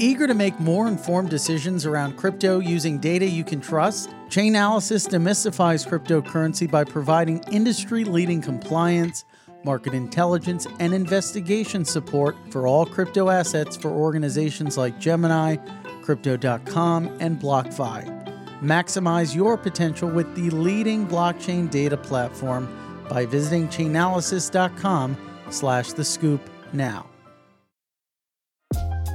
Eager to make more informed decisions around crypto using data you can trust? Chainalysis demystifies cryptocurrency by providing industry leading compliance, market intelligence, and investigation support for all crypto assets for organizations like Gemini, Crypto.com, and BlockFi. Maximize your potential with the leading blockchain data platform by visiting chainalysis.com slash the scoop now.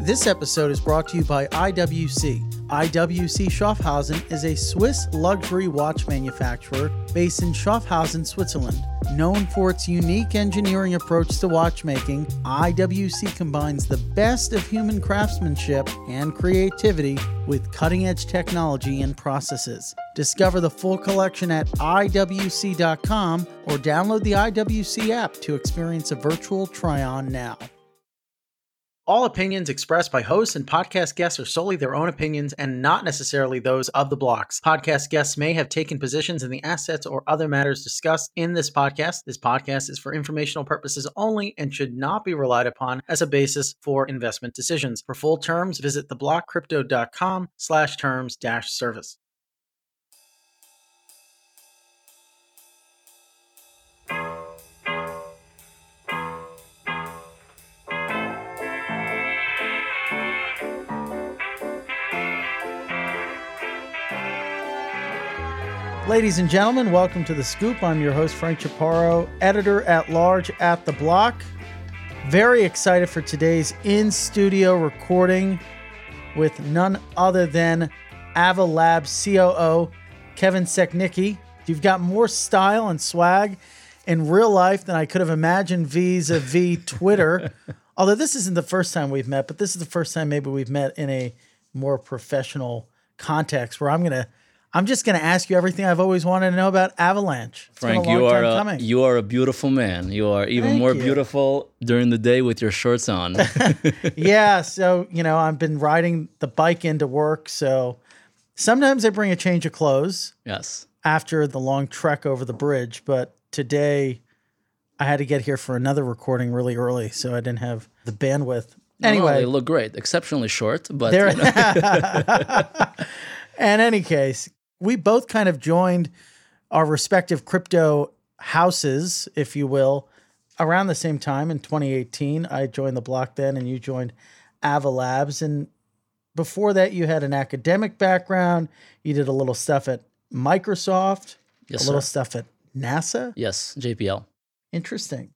This episode is brought to you by IWC. IWC Schaffhausen is a Swiss luxury watch manufacturer based in Schaffhausen, Switzerland. Known for its unique engineering approach to watchmaking, IWC combines the best of human craftsmanship and creativity with cutting edge technology and processes. Discover the full collection at IWC.com or download the IWC app to experience a virtual try on now. All opinions expressed by hosts and podcast guests are solely their own opinions and not necessarily those of the blocks. Podcast guests may have taken positions in the assets or other matters discussed in this podcast. This podcast is for informational purposes only and should not be relied upon as a basis for investment decisions. For full terms, visit theblockcrypto.com slash terms dash service. Ladies and gentlemen, welcome to The Scoop. I'm your host, Frank Chaparro, editor at large at The Block. Very excited for today's in studio recording with none other than Ava Labs COO, Kevin Sekniqi. You've got more style and swag in real life than I could have imagined vis a vis Twitter. Although this isn't the first time we've met, but this is the first time maybe we've met in a more professional context where I'm going to I'm just going to ask you everything I've always wanted to know about Avalanche. It's Frank, you are a, you are a beautiful man. You are even Thank more you. beautiful during the day with your shorts on. yeah, so you know I've been riding the bike into work, so sometimes I bring a change of clothes. Yes. After the long trek over the bridge, but today I had to get here for another recording really early, so I didn't have the bandwidth. Anyway, no, they look great, exceptionally short, but. You know. In any case, we both kind of joined our respective crypto houses, if you will, around the same time in 2018. I joined the block then, and you joined Ava Labs. And before that, you had an academic background. You did a little stuff at Microsoft, yes, a little sir. stuff at NASA. Yes, JPL. Interesting.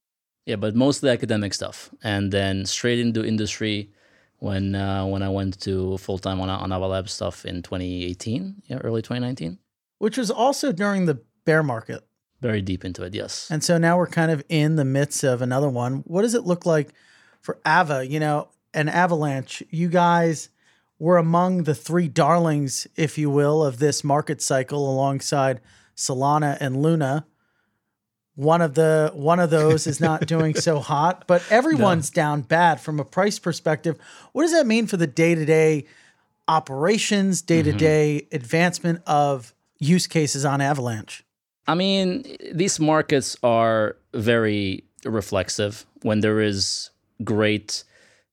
Yeah, but mostly academic stuff, and then straight into industry when uh, when I went to full time on on Ava Lab stuff in 2018, yeah, early 2019. Which was also during the bear market. Very deep into it, yes. And so now we're kind of in the midst of another one. What does it look like for Ava? You know, an avalanche. You guys were among the three darlings, if you will, of this market cycle alongside Solana and Luna one of the one of those is not doing so hot, but everyone's no. down bad from a price perspective. What does that mean for the day-to-day operations, day-to-day mm-hmm. advancement of use cases on Avalanche? I mean, these markets are very reflexive. When there is great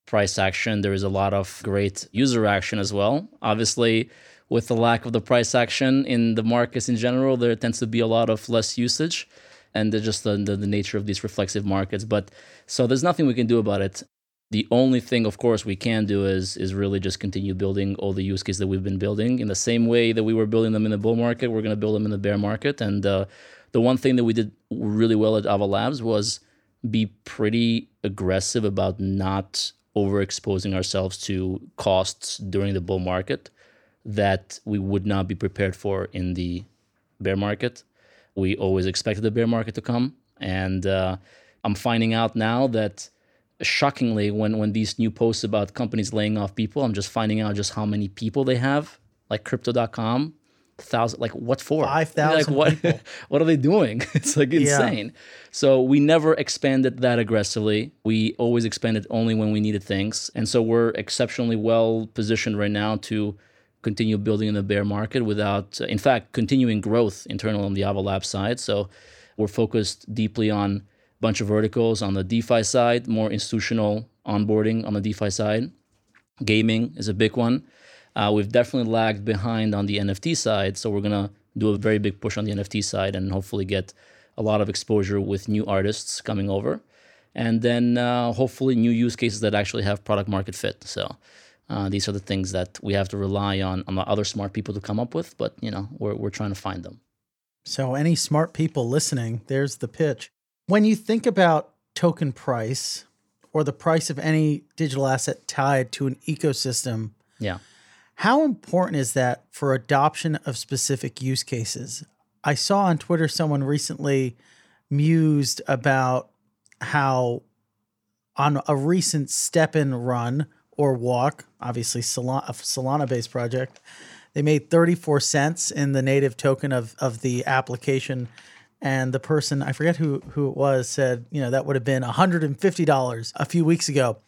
price action, there is a lot of great user action as well. Obviously, with the lack of the price action in the markets in general, there tends to be a lot of less usage and just the, the, the nature of these reflexive markets. But so there's nothing we can do about it. The only thing, of course, we can do is is really just continue building all the use cases that we've been building in the same way that we were building them in the bull market. We're going to build them in the bear market. And uh, the one thing that we did really well at Ava Labs was be pretty aggressive about not overexposing ourselves to costs during the bull market that we would not be prepared for in the bear market. We always expected the bear market to come, and uh, I'm finding out now that shockingly, when when these new posts about companies laying off people, I'm just finding out just how many people they have, like Crypto.com, thousand like what for? Five thousand like what what are they doing? It's like insane. Yeah. so we never expanded that aggressively. We always expanded only when we needed things. And so we're exceptionally well positioned right now to continue building in the bear market without, uh, in fact, continuing growth internal on the Ava Lab side. So we're focused deeply on a bunch of verticals on the DeFi side, more institutional onboarding on the DeFi side. Gaming is a big one. Uh, we've definitely lagged behind on the NFT side, so we're gonna do a very big push on the NFT side and hopefully get a lot of exposure with new artists coming over, and then uh, hopefully new use cases that actually have product market fit. So. Uh, these are the things that we have to rely on on the other smart people to come up with, but you know we're we're trying to find them. So, any smart people listening, there's the pitch. When you think about token price or the price of any digital asset tied to an ecosystem, yeah, how important is that for adoption of specific use cases? I saw on Twitter someone recently mused about how on a recent STEPN run or walk, obviously Solana, a Solana based project, they made 34 cents in the native token of, of the application. And the person, I forget who, who it was, said, you know, that would have been $150 a few weeks ago.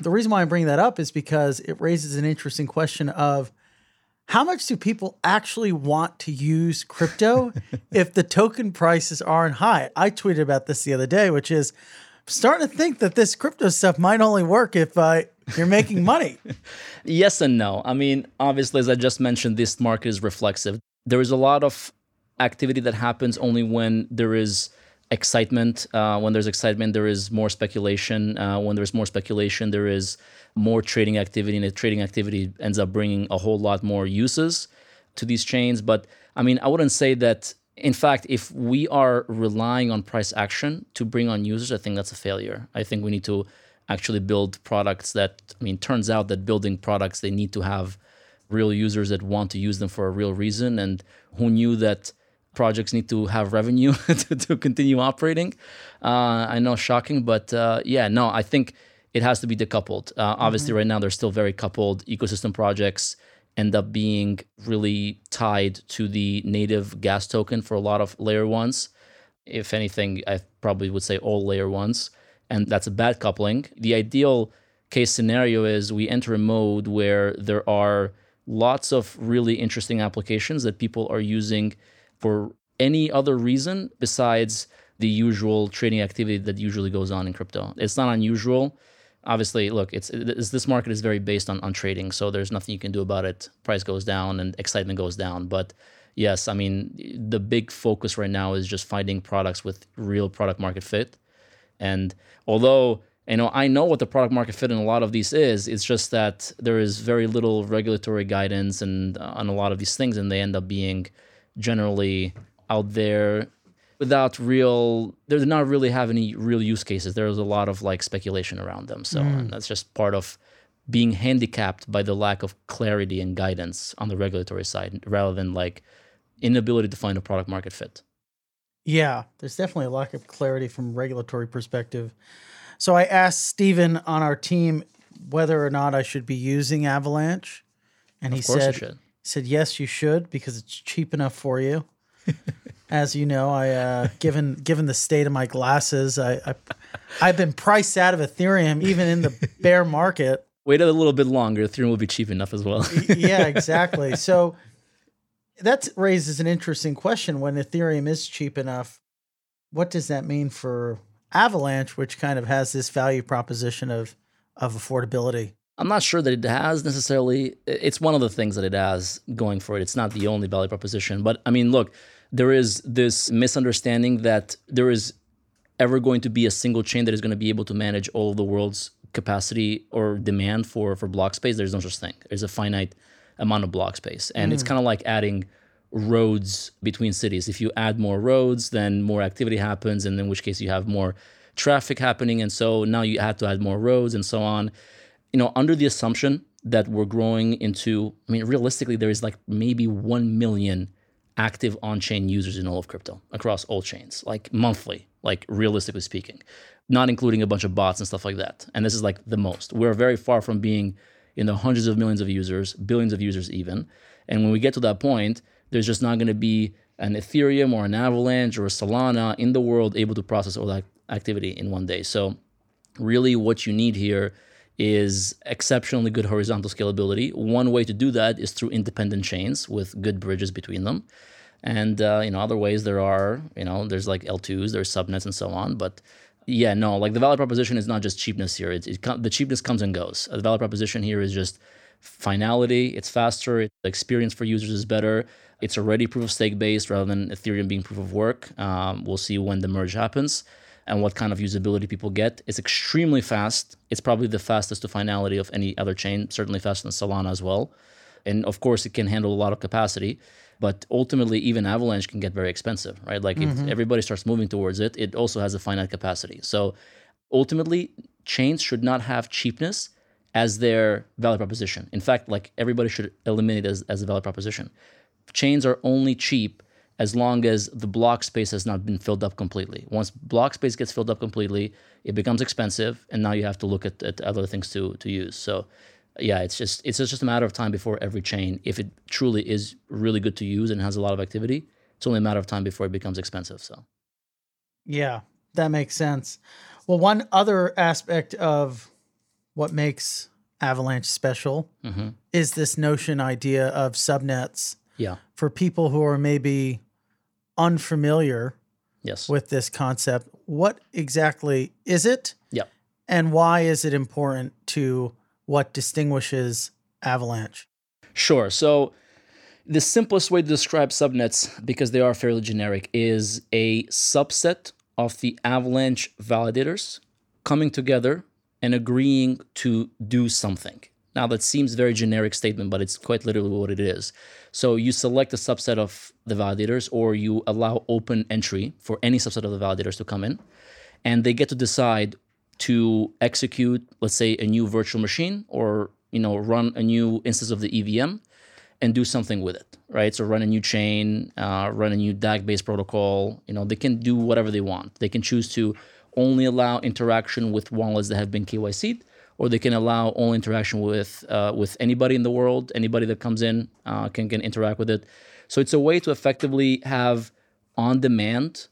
The reason why I'm bringing that up is because it raises an interesting question of how much do people actually want to use crypto if the token prices aren't high? I tweeted about this the other day, which is starting to think that this crypto stuff might only work if uh, you're making money. yes and no. I mean, obviously, as I just mentioned, this market is reflexive. There is a lot of activity that happens only when there is excitement. Uh, when there's excitement, there is more speculation. Uh, when there's more speculation, there is more trading activity, and the trading activity ends up bringing a whole lot more uses to these chains. But I mean, I wouldn't say that in fact, if we are relying on price action to bring on users, I think that's a failure. I think we need to actually build products that, I mean, turns out that building products, they need to have real users that want to use them for a real reason. And who knew that projects need to have revenue to, to, continue operating? Uh, I know, shocking, but uh, yeah, no, I think it has to be decoupled. Uh, obviously, mm-hmm. right now, they're still very coupled ecosystem projects end up being really tied to the native gas token for a lot of layer ones. If anything, I probably would say all layer ones. And that's a bad coupling. The ideal case scenario is we enter a mode where there are lots of really interesting applications that people are using for any other reason besides the usual trading activity that usually goes on in crypto. It's not unusual obviously look it's, it's, this market is very based on, on trading so there's nothing you can do about it. Price goes down and excitement goes down. But yes i mean the big focus right now is just finding products with real product market fit. And although you know i know what the product market fit in a lot of these is it's just that there is very little regulatory guidance and uh, on a lot of these things and they end up being generally out there without real they're not really have any real use cases. There's a lot of like speculation around them. So mm. that's just part of being handicapped by the lack of clarity and guidance on the regulatory side rather than like inability to find a product market fit. Yeah there's definitely a lack of clarity from regulatory perspective. So i asked Stephen on our team whether or not i should be using avalanche and of he said he said yes you should because it's cheap enough for you As you know, I uh, given given the state of my glasses, I, I I've been priced out of Ethereum even in the bear market. Wait a little bit longer. Ethereum will be cheap enough as well. yeah, exactly. So that raises an interesting question. When Ethereum is cheap enough, what does that mean for Avalanche, which kind of has this value proposition of of affordability? I'm not sure that it has necessarily. It's one of the things that it has going for it. It's not the only value proposition, but I mean, look, there is this misunderstanding that there is ever going to be a single chain that is going to be able to manage all of the world's capacity or demand for for block space. There's no such thing. There's a finite amount of block space, and mm. it's kind of like adding roads between cities. If you add more roads, then more activity happens, and in which case you have more traffic happening, and so now you have to add more roads and so on. You know, under the assumption that we're growing into, I mean, realistically, there is like maybe one million active on-chain users in all of crypto across all chains, like monthly, like realistically speaking, not including a bunch of bots and stuff like that. And this is like the most. We're very far from being in the hundreds of millions of users, billions of users even. And when we get to that point, there's just not going to be an Ethereum or an Avalanche or a Solana in the world able to process all that activity in one day. So really what you need here is exceptionally good horizontal scalability. One way to do that is through independent chains with good bridges between them. And uh, you know, other ways there are, you know, there's like L2s, there's subnets and so on. But Yeah, no, like the value proposition is not just cheapness here. It, it the cheapness comes and goes. The value proposition here is just finality. It's faster. the experience for users is better. It's already proof of stake based rather than Ethereum being proof of work. Um, we'll see when the merge happens and what kind of usability people get. It's extremely fast. It's probably the fastest to finality of any other chain, certainly faster than Solana as well. And of course, it can handle a lot of capacity. But ultimately, even Avalanche can get very expensive, right? Like mm-hmm. if everybody starts moving towards it, it also has a finite capacity. So ultimately, chains should not have cheapness as their value proposition. In fact, like everybody should eliminate it as, as a value proposition. Chains are only cheap as long as the block space has not been filled up completely. Once block space gets filled up completely, it becomes expensive, and now you have to look at, at other things to to use. So, yeah, it's just it's just a matter of time before every chain, if it truly is really good to use and has a lot of activity, it's only a matter of time before it becomes expensive. So, yeah, that makes sense. Well, one other aspect of what makes Avalanche special mm-hmm. is this notion idea of subnets. Yeah. For people who are maybe unfamiliar yes. with this concept, what exactly is it? Yeah. And why is it important to what distinguishes Avalanche? Sure. So the simplest way to describe subnets, because they are fairly generic, is a subset of the Avalanche validators coming together and agreeing to do something. Now, that seems very generic statement, but it's quite literally what it is. So you select a subset of the validators, or you allow open entry for any subset of the validators to come in, and they get to decide to execute, let's say, a new virtual machine, or you know, run a new instance of the EVM, and do something with it, right? So run a new chain, uh, run a new DAG-based protocol. You know, they can do whatever they want. They can choose to only allow interaction with wallets that have been KYC'd, or they can allow all interaction with uh, with anybody in the world. Anybody that comes in uh, can can interact with it. So it's a way to effectively have on-demand,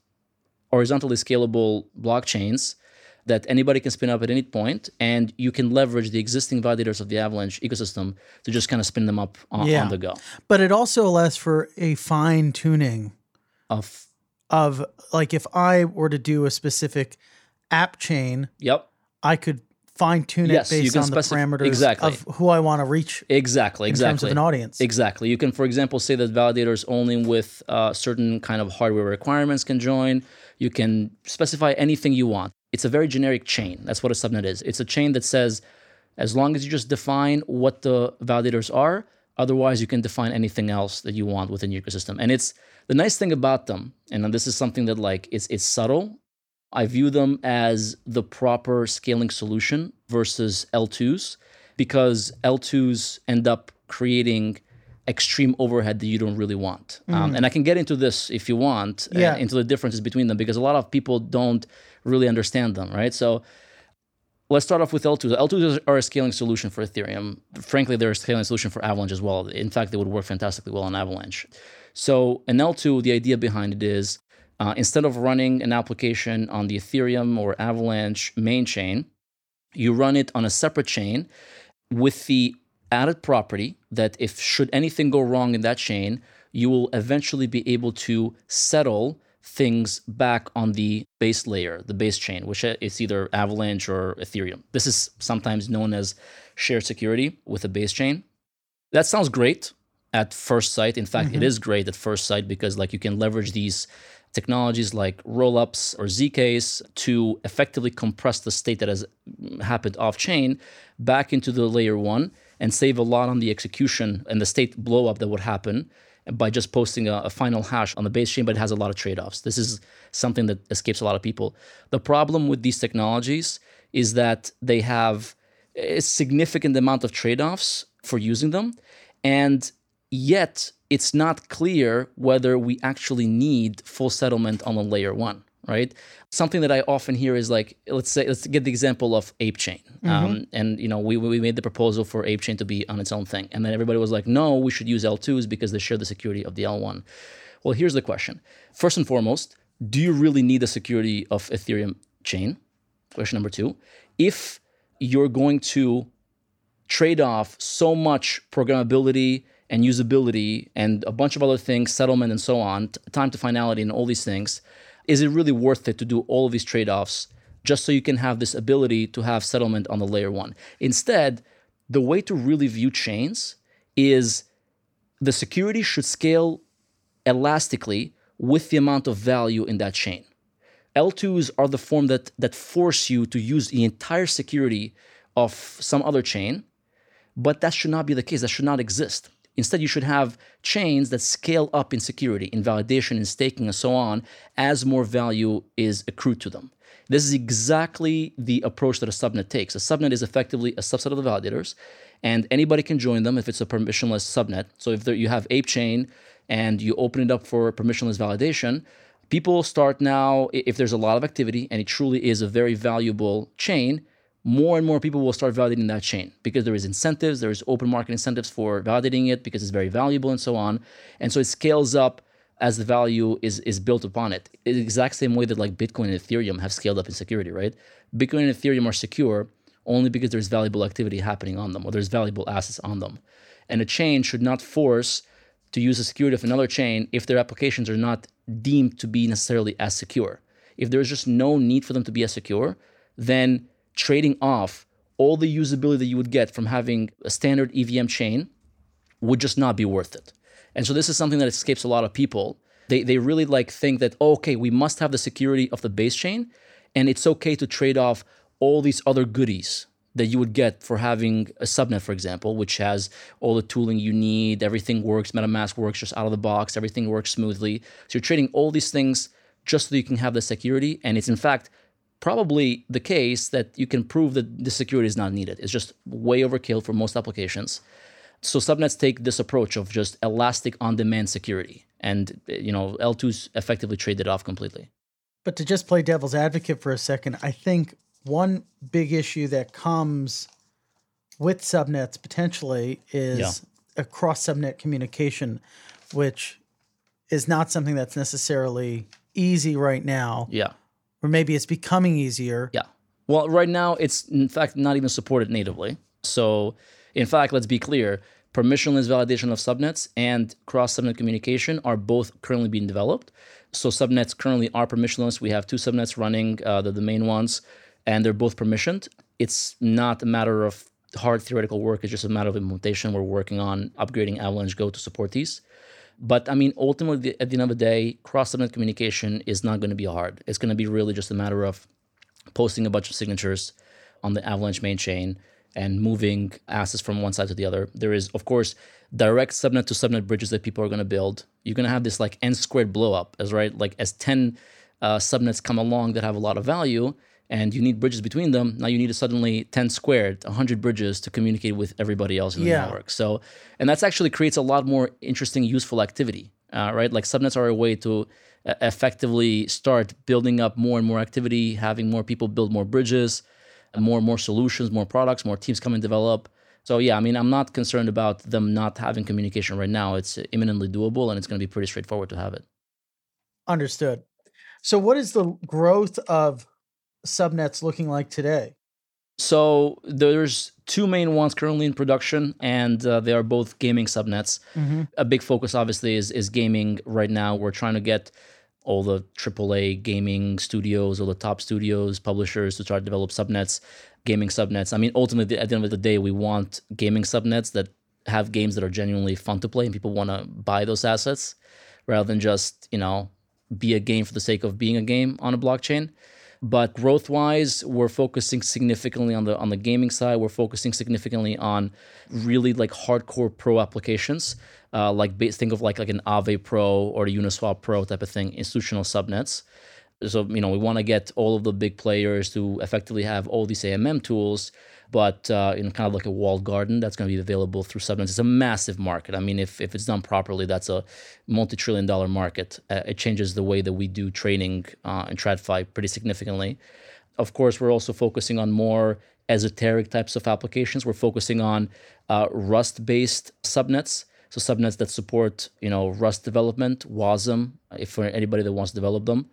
horizontally scalable blockchains that anybody can spin up at any point, and you can leverage the existing validators of the Avalanche ecosystem to just kind of spin them up on, yeah. on the go. But it also allows for a fine tuning of of like if I were to do a specific app chain, yep, I could fine tune it yes, based on specif- the parameters exactly. of who I want to reach. Exactly, exactly. In terms of an audience. Exactly. You can, for example, say that validators only with uh, certain kind of hardware requirements can join. You can specify anything you want. It's a very generic chain. That's what a subnet is. It's a chain that says, as long as you just define what the validators are, otherwise you can define anything else that you want within your ecosystem. And it's the nice thing about them, and this is something that like it's it's subtle. I view them as the proper scaling solution versus L2s because L2s end up creating extreme overhead that you don't really want. Mm. Um, and I can get into this if you want, uh, yeah. uh, into the differences between them because a lot of people don't really understand them, right? So let's start off with L2s. L2s are a scaling solution for Ethereum. Frankly, they're a scaling solution for Avalanche as well. In fact, they would work fantastically well on Avalanche. So in L2, the idea behind it is uh, instead of running an application on the Ethereum or Avalanche main chain, you run it on a separate chain with the added property that if should anything go wrong in that chain, you will eventually be able to settle things back on the base layer, the base chain, which is either Avalanche or Ethereum. This is sometimes known as shared security with a base chain. That sounds great at first sight. In fact, mm-hmm. it is great at first sight because like you can leverage these technologies like rollups or zk's to effectively compress the state that has happened off chain back into the layer 1 and save a lot on the execution and the state blowup that would happen by just posting a, a, final hash on the base chain, but it has a lot of trade offs. This is something that escapes a lot of people. The problem with these technologies is that they have a significant amount of trade offs for using them. And Yet it's not clear whether we actually need full settlement on a layer one, right? Something that I often hear is like, let's say, let's get the example of ApeChain. Mm-hmm. Um, and, you know, we, we made the proposal for ApeChain to be on its own thing. And then everybody was like, no, we should use L2s because they share the security of the L1. Well, here's the question. First and foremost, do you really need the security of Ethereum chain? Question number two. If you're going to trade off so much programmability and usability and a bunch of other things, settlement and so on, t- time to finality and all these things, is it really worth it to do all of these trade offs just so you can have this ability to have settlement on the layer one. Instead, the way to really view chains is the security should scale elastically with the amount of value in that chain. L2s are the form that, that force you to use the entire security of some other chain, but that should not be the case. That should not exist. Instead, you should have chains that scale up in security, in validation, in staking, and so on, as more value is accrued to them. This is exactly the approach that a subnet takes. A subnet is effectively a subset of the validators, and anybody can join them if it's a permissionless subnet. So if there, you have Ape Chain and you open it up for permissionless validation, people start now, if there's a lot of activity and it truly is a very valuable chain, more and more people will start validating that chain because there is incentives, there is open market incentives for validating it because it's very valuable and so on. And so it scales up as the value is is built upon it. It's the exact same way that like Bitcoin and Ethereum have scaled up in security, right? Bitcoin and Ethereum are secure only because there's valuable activity happening on them or there's valuable assets on them. And a chain should not force to use the security of another chain if their applications are not deemed to be necessarily as secure. If there's just no need for them to be as secure, then trading off all the usability that you would get from having a standard EVM chain would just not be worth it. And so this is something that escapes a lot of people. They, they really like think that, oh, okay, we must have the security of the base chain, and it's okay to trade off all these other goodies that you would get for having a subnet, for example, which has all the tooling you need, everything works, MetaMask works just out of the box, everything works smoothly. So you're trading all these things just so you can have the security. And it's in fact probably the case that you can prove that the security is not needed. It's just way overkill for most applications. So subnets take this approach of just elastic on-demand security, and you know L2s effectively trade it off completely. But to just play devil's advocate for a second, I think one big issue that comes with subnets potentially is yeah. a cross subnet communication, which is not something that's necessarily easy right now. Yeah or maybe it's becoming easier. Yeah. Well, right now it's in fact not even supported natively. So, in fact, let's be clear: permissionless validation of subnets and cross-subnet communication are both currently being developed. So, subnets currently are permissionless. We have two subnets running, uh, the, the main ones, and they're both permissioned. It's not a matter of hard theoretical work; it's just a matter of implementation. We're working on upgrading AvalancheGo to support these. But I mean, ultimately, at the end of the day, cross subnet communication is not going to be hard. It's going to be really just a matter of posting a bunch of signatures on the Avalanche main chain and moving assets from one side to the other. There is, of course, direct subnet to subnet bridges that people are going to build. You're going to have this like n squared blow up, as right, like as 10 uh, subnets come along that have a lot of value, and you need bridges between them. Now you need to suddenly 10 squared, 100 bridges to communicate with everybody else in the yeah. network. So, and that's actually creates a lot more interesting, useful activity, uh, right? Like subnets are a way to uh, effectively start building up more and more activity, having more people build more bridges, more and more solutions, more products, more teams come and develop. So yeah, I mean, I'm not concerned about them not having communication right now. It's imminently doable, and it's going to be pretty straightforward to have it. Understood. So, what is the growth of subnets looking like today? So there's two main ones currently in production, and uh, they are both gaming subnets. Mm-hmm. A big focus, obviously, is is gaming right now. We're trying to get all the AAA gaming studios, all the top studios, publishers to try to develop subnets, gaming subnets. I mean, ultimately, at the end of the day, we want gaming subnets that have games that are genuinely fun to play and people want to buy those assets rather than just, you know, be a game for the sake of being a game on a blockchain. But growth wise, we're focusing significantly on the on the gaming side. We're focusing significantly on really like hardcore pro applications, uh, like think of like like an Aave Pro or a Uniswap Pro type of thing, institutional subnets. So you know we want to get all of the big players to effectively have all these AMM tools but uh, in kind of like a walled garden that's going to be available through subnets. It's a massive market. I mean, if, if it's done properly, that's a multi-trillion dollar market. Uh, it changes the way that we do trading uh, and TradFi pretty significantly. Of course, we're also focusing on more esoteric types of applications. We're focusing on uh, Rust-based subnets. So subnets that support, you know, Rust development, WASM, if for anybody that wants to develop them.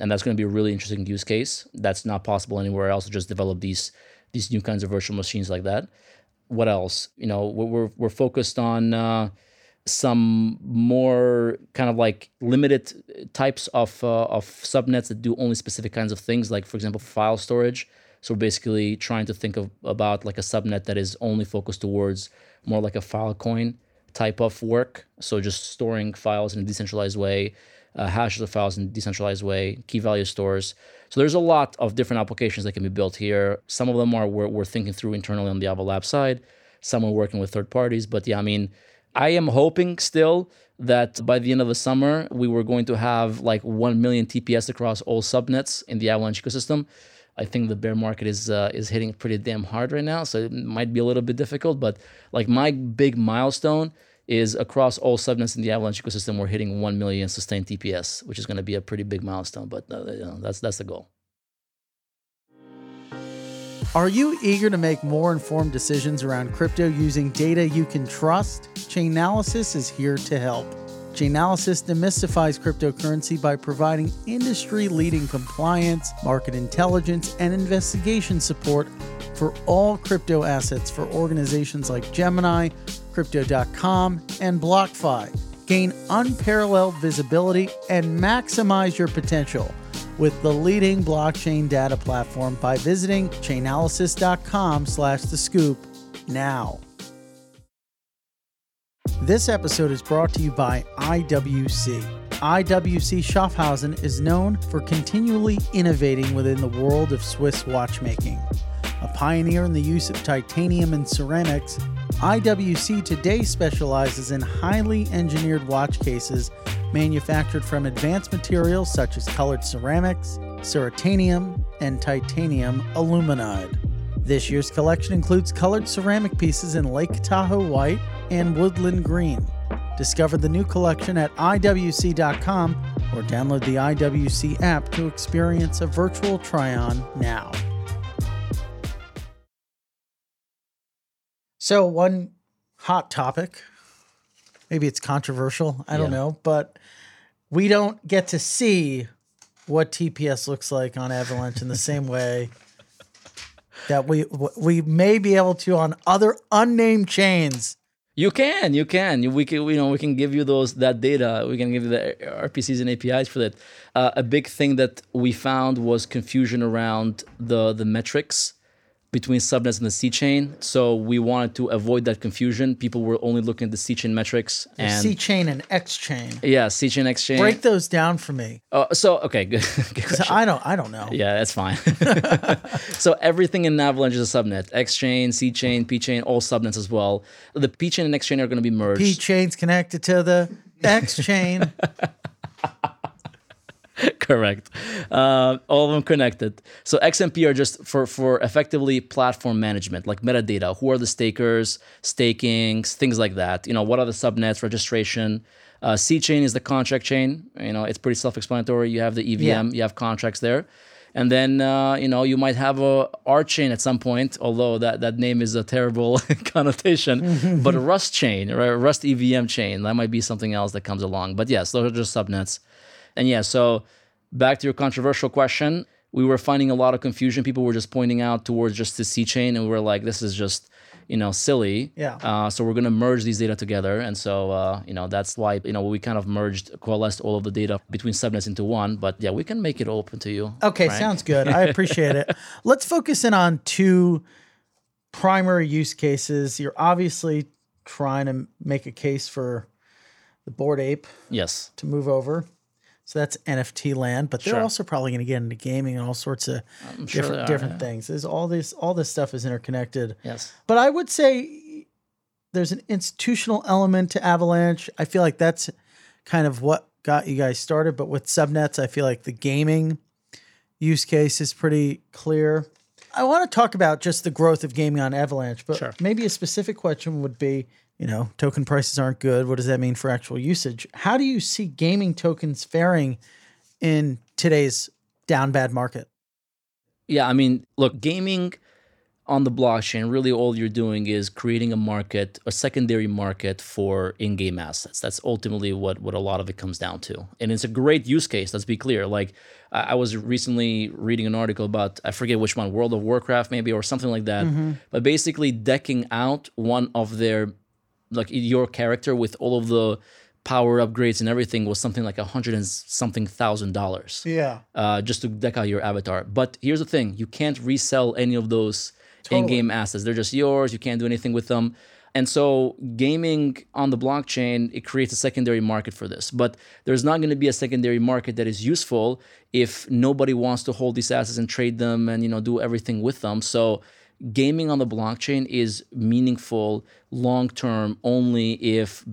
And that's going to be a really interesting use case. That's not possible anywhere else just develop these these new kinds of virtual machines like that. What else? You know, we're we're focused on uh, some more kind of like limited types of uh, of subnets that do only specific kinds of things, like for example, file storage. So we're basically trying to think of about like a subnet that is only focused towards more like a Filecoin type of work. So just storing files in a decentralized way, uh, hashes of files in decentralized way, key value stores. So there's a lot of different applications that can be built here. Some of them are we're, we're thinking through internally on the Avalab side. Some are working with third parties. But yeah, I mean, I am hoping still that by the end of the summer, we were going to have like 1 million TPS across all subnets in the Avalanche ecosystem. I think the bear market is uh, is hitting pretty damn hard right now, so it might be a little bit difficult. But like my big milestone is across all subnets in the Avalanche ecosystem, we're hitting 1 million sustained TPS, which is going to be a pretty big milestone. But uh, you know, that's that's the goal. Are you eager to make more informed decisions around crypto using data you can trust? Chainalysis is here to help. Chainalysis demystifies cryptocurrency by providing industry leading compliance, market intelligence, and investigation support for all crypto assets for organizations like Gemini, Crypto.com, and BlockFi. Gain unparalleled visibility and maximize your potential with the leading blockchain data platform by visiting chainalysis.com slash the scoop now. This episode is brought to you by IWC. IWC Schaffhausen is known for continually innovating within the world of Swiss watchmaking. A pioneer in the use of titanium and ceramics, IWC today specializes in highly engineered watch cases manufactured from advanced materials such as colored ceramics, ceratanium, and titanium aluminide. This year's collection includes colored ceramic pieces in Lake Tahoe white and woodland green. Discover the new collection at IWC.com or download the IWC app to experience a virtual try on now. So, one hot topic, maybe it's controversial, I don't Yeah. know, but we don't get to see what TPS looks like on Avalanche in the same way that we we may be able to on other unnamed chains. You can, you can. We can, you know, we can give you those that data. We can give you the RPCs and APIs for that. Uh, a big thing that we found was confusion around the the metrics between subnets and the C chain. So we wanted to avoid that confusion. People were only looking at the C chain metrics and C chain and X chain. yeah, C chain X chain. Break those down for me. Uh, so okay, good. good So. I don't I don't know. Yeah, that's fine. so everything in Avalanche is a subnet. X chain, C chain, P chain, all subnets as well. The P chain and X chain are going to be merged. P chain's connected to the X chain. Correct. Uh, all of them connected. So XMP are just for for effectively platform management, like metadata. Who are the stakers, staking, things like that. You know, what are the subnets, registration. Uh, C chain is the contract chain. You know, it's pretty self-explanatory. You have the EVM, Yeah. you have contracts there, and then uh, you know you might have a R chain at some point. Although that that name is a terrible connotation, but a Rust chain, right? Rust EVM chain. That might be something else that comes along. But yes, those are just subnets. And yeah, so back to your controversial question, we were finding a lot of confusion. People were just pointing out towards just the C chain, and we were like, this is just, you know, silly. Yeah. Uh, so we're gonna merge these data together, and so uh, you know that's why you know we kind of merged, coalesced all of the data between subnets into one. But yeah, we can make it open to you. Okay, Frank. sounds good. I appreciate it. Let's focus in on two primary use cases. You're obviously trying to make a case for the Bored Ape Yes. to move over. So that's NFT land, but they're Sure. also probably going to get into gaming and all sorts of I'm different they are, different yeah. things. There's all this all this stuff is interconnected. Yes. But I would say there's an institutional element to Avalanche. I feel like that's kind of what got you guys started. But with subnets, I feel like the gaming use case is pretty clear. I want to talk about just the growth of gaming on Avalanche, but Sure. maybe a specific question would be, you know, token prices aren't good. What does that mean for actual usage? How do you see gaming tokens faring in today's down bad market? Yeah, I mean, look, gaming on the blockchain, really all you're doing is creating a market, a secondary market for in-game assets. That's ultimately what what a lot of it comes down to. And it's a great use case, let's be clear. Like I I was recently reading an article about I forget which one, World of Warcraft maybe or something like that. Mm-hmm. But basically decking out one of their like your character with all of the power upgrades and everything was something like a hundred and something thousand dollars Yeah. uh, just to deck out your avatar. But here's the thing: you can't resell any of those in-game assets. They're just yours. You can't do anything with them. And so, gaming on the blockchain it creates a secondary market for this. But there's not going to be a secondary market that is useful if nobody wants to hold these assets and trade them and you know do everything with them. So, gaming on the blockchain is meaningful long term only if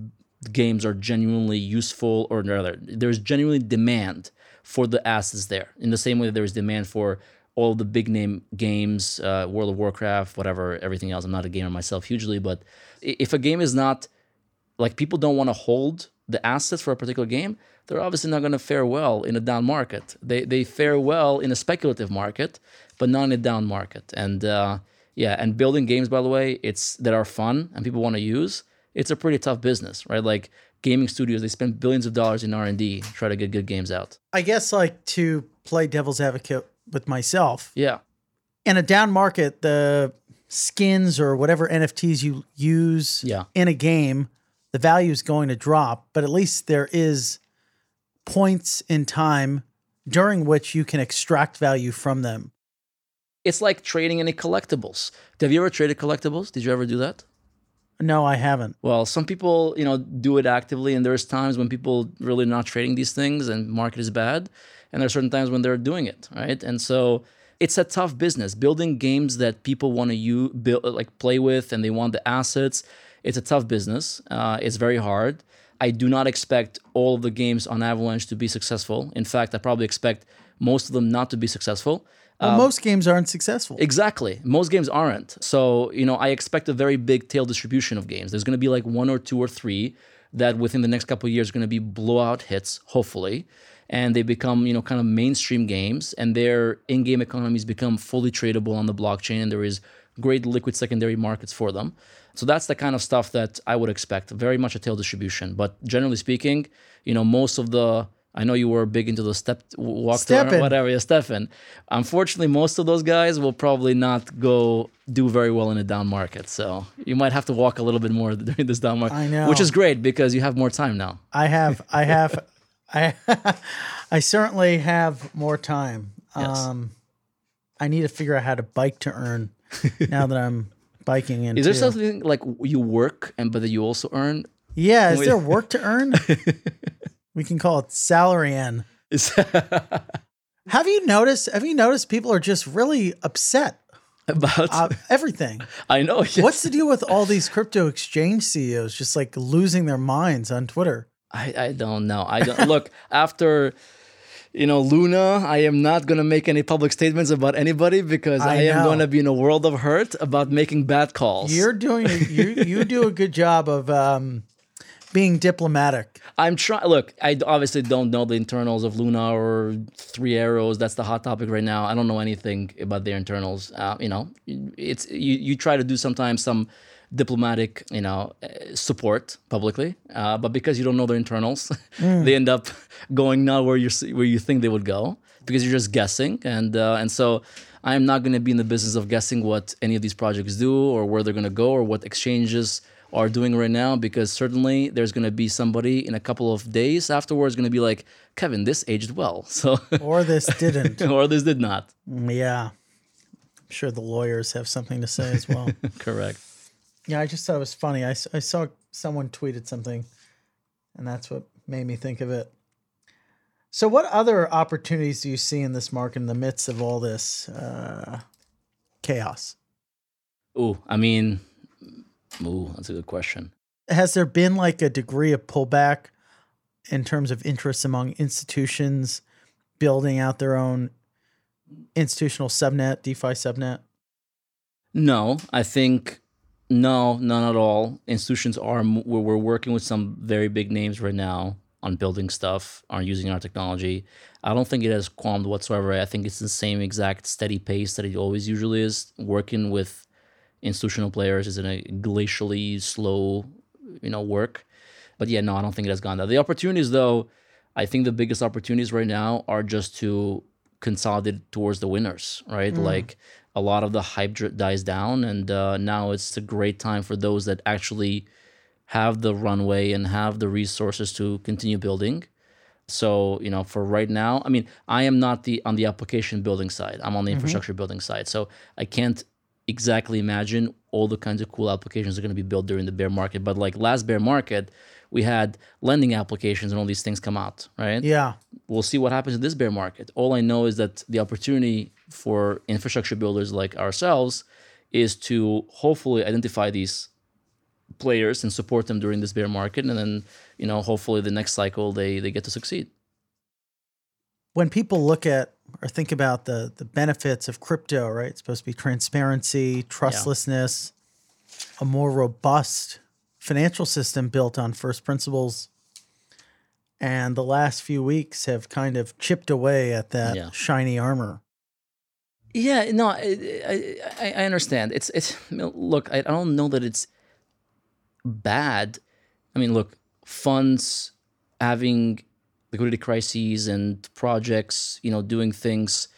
games are genuinely useful or there's genuinely demand for the assets there. In the same way that there's demand for all the big name games uh, world of warcraft whatever everything else. I'm not a gamer myself hugely but if a game is not like people don't want to hold the assets for a particular game they're obviously not going to fare well in a down market. They, they fare well in a speculative market but not in a down market. And uh, yeah and building games by the way it's that are fun and people want to use it's a pretty tough business right like gaming studios they spend billions of dollars in r&d to try to get good games out I guess like to play devil's advocate with myself. yeah In a down market, the skins or whatever NFTs you use Yeah. in a game, the value is going to drop, but at least there is points in time during which you can extract value from them. It's like trading any collectibles have you ever traded collectibles did you ever do that No, I haven't. Well, some people, you know, do it actively, and there's times when people really not trading these things, and market is bad, and there are certain times when they're doing it, right? And so it's a tough business building games that people want to you build like play with, and they want the assets. It's a tough business. Uh, it's very hard. I do not expect all of the games on Avalanche to be successful. In fact, I probably expect most of them not to be successful. Well, Um, most games aren't successful. Exactly. Most games aren't. So, you know, I expect a very big tail distribution of games. There's going to be like one or two or three that within the next couple of years are going to be blowout hits, hopefully. And they become, you know, kind of mainstream games and their in game economies become fully tradable on the blockchain and there is great liquid secondary markets for them. So that's the kind of stuff that I would expect. Very much a tail distribution. But generally speaking, you know, most of the I know you were big into the step walk STEPN. whatever, yeah, STEPN. Unfortunately, most of those guys will probably not go do very well in a down market. So you might have to walk a little bit more during this down market. I know. Which is great because you have more time now. I have, I have, I, I certainly have more time. Yes. Um, I need to figure out how to bike to earn now that I'm biking in. Is there something like you work and but that you also earn? Yeah, is there work to earn? We can call it salary in. Have you noticed? Have you noticed people are just really upset about uh, everything? I know. yes. What's the deal with all these crypto exchange CEOs just like losing their minds on Twitter? I, I don't know. I don't look after you know Luna. I am not gonna make any public statements about anybody because I, I am going to be in a world of hurt about making bad calls. You're doing you you do a good job of um, being diplomatic. I'm trying. Look, I obviously don't know the internals of Luna or Three Arrows. That's the hot topic right now. I don't know anything about their internals. Uh, you know, it's you. You try to do sometimes some diplomatic, you know, uh, support publicly, uh, but because you don't know their internals, they end up going not where you where you think they would go because you're just guessing, and uh, and so. I am not going to be in the business of guessing what any of these projects do or where they're going to go or what exchanges are doing right now because certainly there's going to be somebody in a couple of days afterwards going to be like kevin this aged well so Or this didn't. or this did not yeah. I'm sure the lawyers have something to say as well. correct yeah, I just thought it was funny. I, I saw someone tweeted something, and that's what made me think of it. So, what other opportunities do you see in this market in the midst of all this uh, chaos? oh i mean ooh that's a good question. Has there been like a degree of pullback in terms of interest among institutions building out their own institutional subnet, DeFi subnet? no i think no none at all. Institutions are we're, we're working with some very big names right now on building stuff are using our technology. I don't think it has qualmed whatsoever. I think it's the same exact steady pace that it always usually is working with institutional players is in a glacially slow you know work but yeah no i don't think it has gone down the opportunities though i think the biggest opportunities right now are just to consolidate towards the winners right like a lot of the hype dies down and uh, now it's a great time for those that actually have the runway and have the resources to continue building. So, you know, for right now, I mean, I am not the on the application building side. I'm on the infrastructure building side. So I can't exactly imagine all the kinds of cool applications are going to be built during the bear market. But like last bear market, we had lending applications and all these things come out, right? Yeah. We'll see what happens in this bear market. All I know is that the opportunity for infrastructure builders like ourselves is to hopefully identify these players and support them during this bear market and then, you know, hopefully the next cycle they they get to succeed. When people look at or think about the the benefits of crypto, right? It's supposed to be transparency, trustlessness, a more robust financial system built on first principles. And the last few weeks have kind of chipped away at that Yeah. shiny armor. Yeah, no, I, I, I understand. It's it's look, I don't know that it's bad. I mean, look, funds having liquidity crises and projects, you know, doing things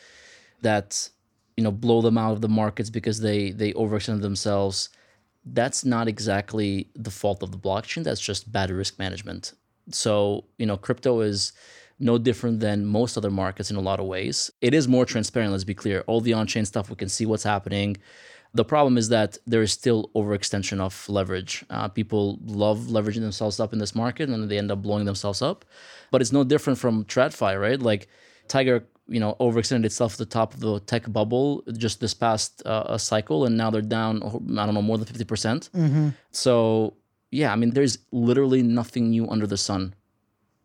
that you know blow them out of the markets because they they overextend themselves. That's not exactly the fault of the blockchain. That's just bad risk management. So you know, crypto is no different than most other markets in a lot of ways. It is more transparent, let's be clear. All the on chain stuff, we can see what's happening. The problem is that there is still overextension of leverage. Uh, people love leveraging themselves up in this market and they end up blowing themselves up. But it's no different from TradFi, right? Like Tiger, you know, overextended itself at the top of the tech bubble just this past uh, cycle, and now they're down, I don't know, more than 50%. percent So, yeah, I mean, there's literally nothing new under the sun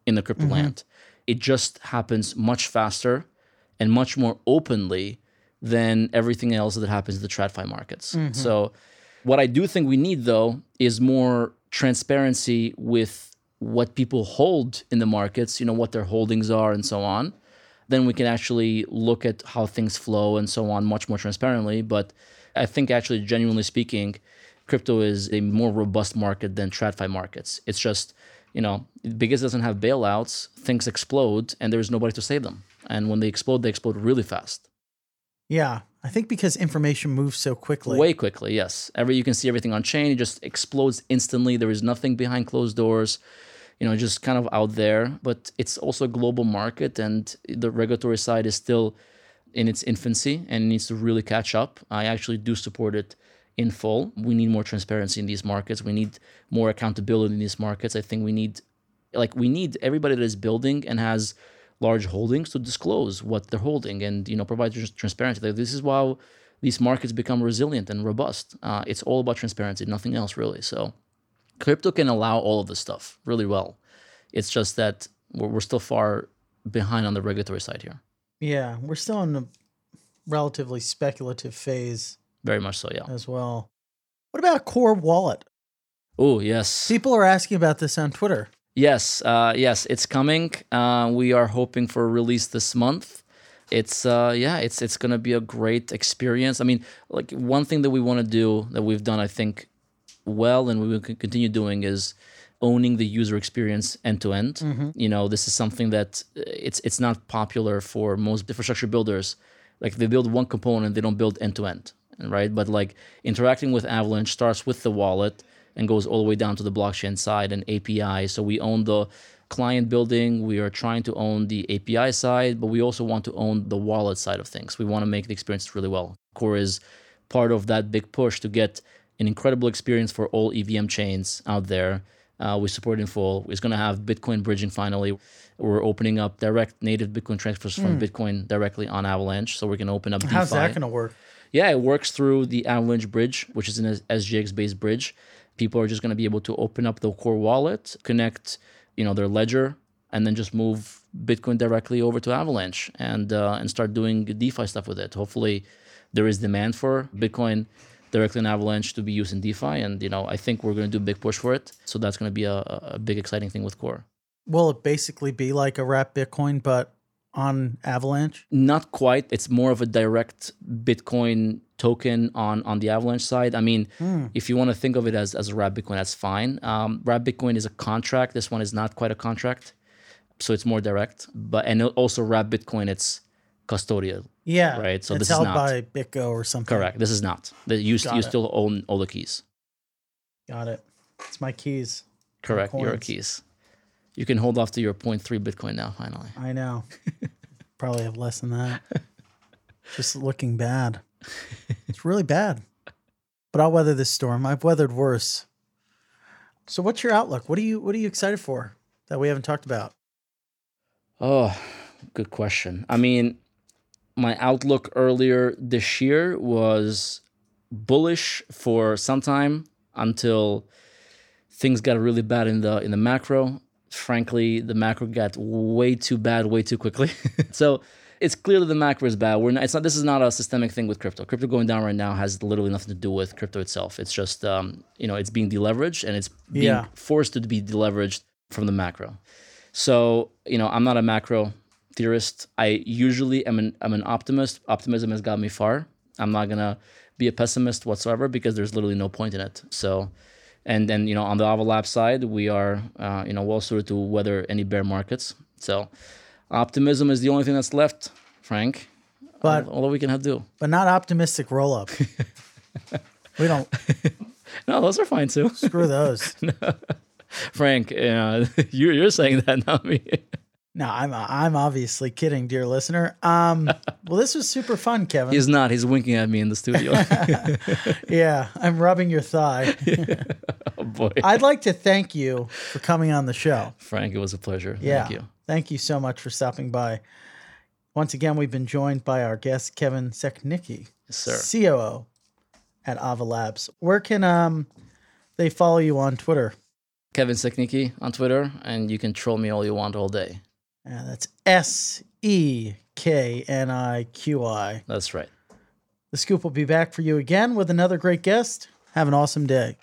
in the crypto land. It just happens much faster and much more openly than everything else that happens in the TradFi markets. Mm-hmm. So, what I do think we need though is more transparency with what people hold in the markets, you know, what their holdings are and so on. Then we can actually look at how things flow and so on much more transparently. But I think actually, genuinely speaking, crypto is a more robust market than TradFi markets. It's just, you know, because it doesn't have bailouts, things explode and there's nobody to save them. And when they explode, they explode really fast. Yeah. I think because information moves so quickly. Way quickly, yes. Every you can see everything on chain, it just explodes instantly. There is nothing behind closed doors, you know, just kind of out there. But it's also a global market, and the regulatory side is still in its infancy and needs to really catch up. I actually do support it in full. We need more transparency in these markets. We need more accountability in these markets. I think we need, like, we need everybody that is building and has large holdings to disclose what they're holding and you know provide trans- transparency. Like, this is why these markets become resilient and robust. Uh, it's all about transparency, nothing else really. So, crypto can allow all of this stuff really well. It's just that we're, we're still far behind on the regulatory side here. Yeah. We're still in a relatively speculative phase Very much so, yeah. as well. What about a Core Wallet? Oh yes, People are asking about this on Twitter. Yes, uh, yes. It's coming. Uh, we are hoping for a release this month. It's uh, yeah, it's it's gonna be a great experience. I mean, like one thing that we want to do that we've done, I think, well, and we will continue doing is owning the user experience end to end. You know, this is something that uh, it's it's not popular for most infrastructure builders. Like they build one component, they don't build end to end, right? But like interacting with Avalanche starts with the wallet and goes all the way down to the blockchain side and API. So we own the client building. We are trying to own the API side, but we also want to own the wallet side of things. We want to make the experience really well. Core is part of that big push to get an incredible experience for all EVM chains out there. Uh, we support in full. It's going to have Bitcoin bridging finally. We're opening up direct native Bitcoin transfers from Bitcoin directly on Avalanche. So we're going to open up DeFi. How's that going to work? Yeah, it works through the Avalanche bridge, which is an SGX based bridge. People are just going to be able to open up the core wallet, connect, you know, their ledger, and then just move Bitcoin directly over to Avalanche and uh, and start doing DeFi stuff with it. Hopefully, there is demand for Bitcoin directly in Avalanche to be used in DeFi, and you know, I think we're going to do a big push for it. So that's going to be a, a big exciting thing with Core. Will it basically be like a wrap Bitcoin, but on Avalanche? Not quite. It's more of a direct Bitcoin token on on the Avalanche side. I mean, if you want to think of it as as a wrap Bitcoin, that's fine. Um, Bitcoin is a contract. This one is not quite a contract, so it's more direct. But and also wrap Bitcoin, it's custodial. Yeah. Right, so it's this is held not. by BitGo or something. Correct. This is not. You you it. still own all the keys. Got it. It's my keys. Correct. Your keys. You can hold off to your 0.3 Bitcoin now, finally. I know. Probably have less than that. Just looking bad. It's really bad. But I'll weather this storm. I've weathered worse. So what's your outlook? What are you what are you excited for that we haven't talked about? Oh, good question. I mean, my outlook earlier this year was bullish for some time until things got really bad in the in the macro. Frankly, the macro got way too bad way too quickly. so it's clear that the macro is bad. We're not, it's not. This is not a systemic thing with crypto. Crypto going down right now has literally nothing to do with crypto itself. It's just um, you know it's being deleveraged and it's being Yeah. forced to be deleveraged from the macro. So you know I'm not a macro theorist. I usually am an I'm an optimist. Optimism has got me far. I'm not gonna be a pessimist whatsoever because there's literally no point in it. So, and then you know on the Ava Lab side, we are uh, you know well suited to weather any bear markets. So, optimism is the only thing that's left, Frank. But all that we can have do. but not optimistic roll up. we don't No, those are fine too. screw those. Frank, uh, you you're saying that, not me. No, I'm I'm obviously kidding, dear listener. Um, well, this was super fun, Kevin. He's not. He's winking at me in the studio. yeah, I'm rubbing your thigh. oh boy, I'd like to thank you for coming on the show. Frank, it was a pleasure. Yeah. Thank you. Thank you so much for stopping by. Once again, we've been joined by our guest, Kevin Sekniqi, Yes, sir. COO at Ava Labs. Where can um they follow you on Twitter? Kevin Sekniqi on Twitter, and you can troll me all you want all day. Uh, that's S E K N I Q I. That's right. The scoop will be back for you again with another great guest. Have an awesome day.